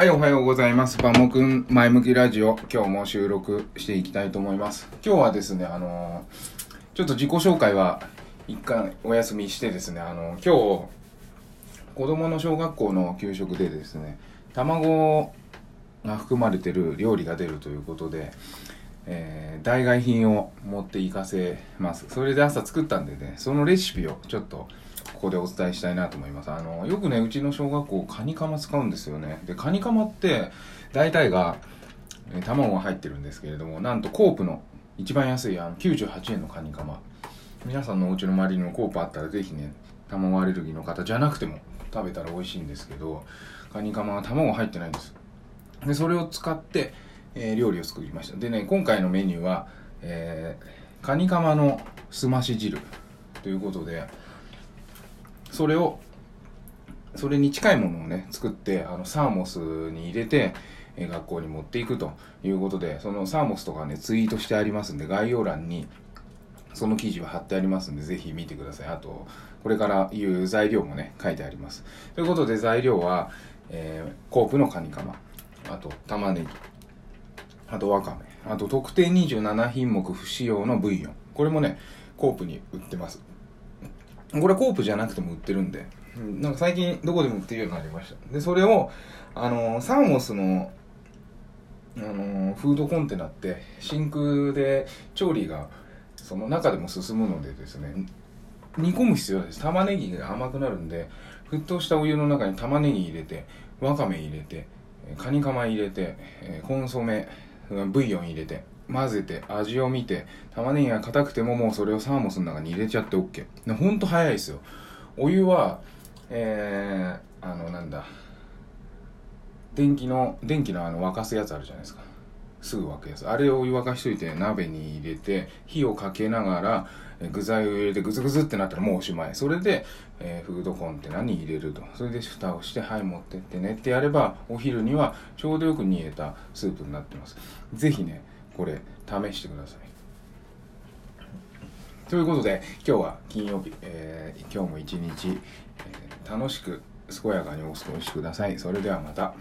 はい、おはようございます。バモくん前向きラジオ、今日も収録していきたいと思います。今日はですね、あのーちょっと自己紹介は一回お休みしてですね、あのー今日、子供の小学校の給食でですね、卵が含まれてる料理が出るということで、えー代替品を持って行かせます。それで朝作ったんでね、そのレシピをちょっとここでお伝えしたいなと思います。あの、よくね、うちの小学校、カニカマ使うんですよね。で、カニカマって、大体が、え卵が入ってるんですけれども、なんとコープの一番安いあの98円のカニカマ。皆さんのお家の周りにもコープあったらぜひね、卵アレルギーの方じゃなくても食べたら美味しいんですけど、カニカマは卵入ってないんです。で、それを使って、えー料理を作りました。でね、今回のメニューは、えーカニカマのすまし汁ということで、それを、それに近いものをね、作って、あの、サーモスに入れて、え学校に持っていくということで、そのサーモスとかね、ツイートしてありますんで、概要欄に、その記事は貼ってありますんで、ぜひ見てください。あと、これから言う材料もね、書いてあります。ということで、材料は、えーコープのカニカマ、あと、玉ねぎ、あとわかめ、あと特定27品目不使用のブイヨン。これもね、コープに売ってます。これコープじゃなくても売ってるんで、なんか最近どこでも売ってるようになりました。で、それを、あのサーモスの、あのフードコンテナって真空で調理がその中でも進むのでですね煮込む必要ないです。玉ねぎが甘くなるんで沸騰したお湯の中に玉ねぎ入れてわかめ入れてカニカマ入れてコンソメブイヨン入れて。混ぜて味を見て玉ねぎが硬くてももうそれをサーモスの中に入れちゃって OK でほんと早いですよ。お湯はえー、あのなんだ。電気の電気のあの沸かすやつあるじゃないですか。すぐ沸くやつ。あれをお湯沸かしといて鍋に入れて火をかけながら具材を入れてグズグズってなったらもうおしまい。それで、えーフードコンテナに入れると。それで蓋をしてはい持ってってね。ってやればお昼にはちょうどよく煮えたスープになってます。ぜひねこれ試してくださいということで今日は金曜日、えー今日も一日、えー楽しく健やかにお過ごしくださいそれではまた。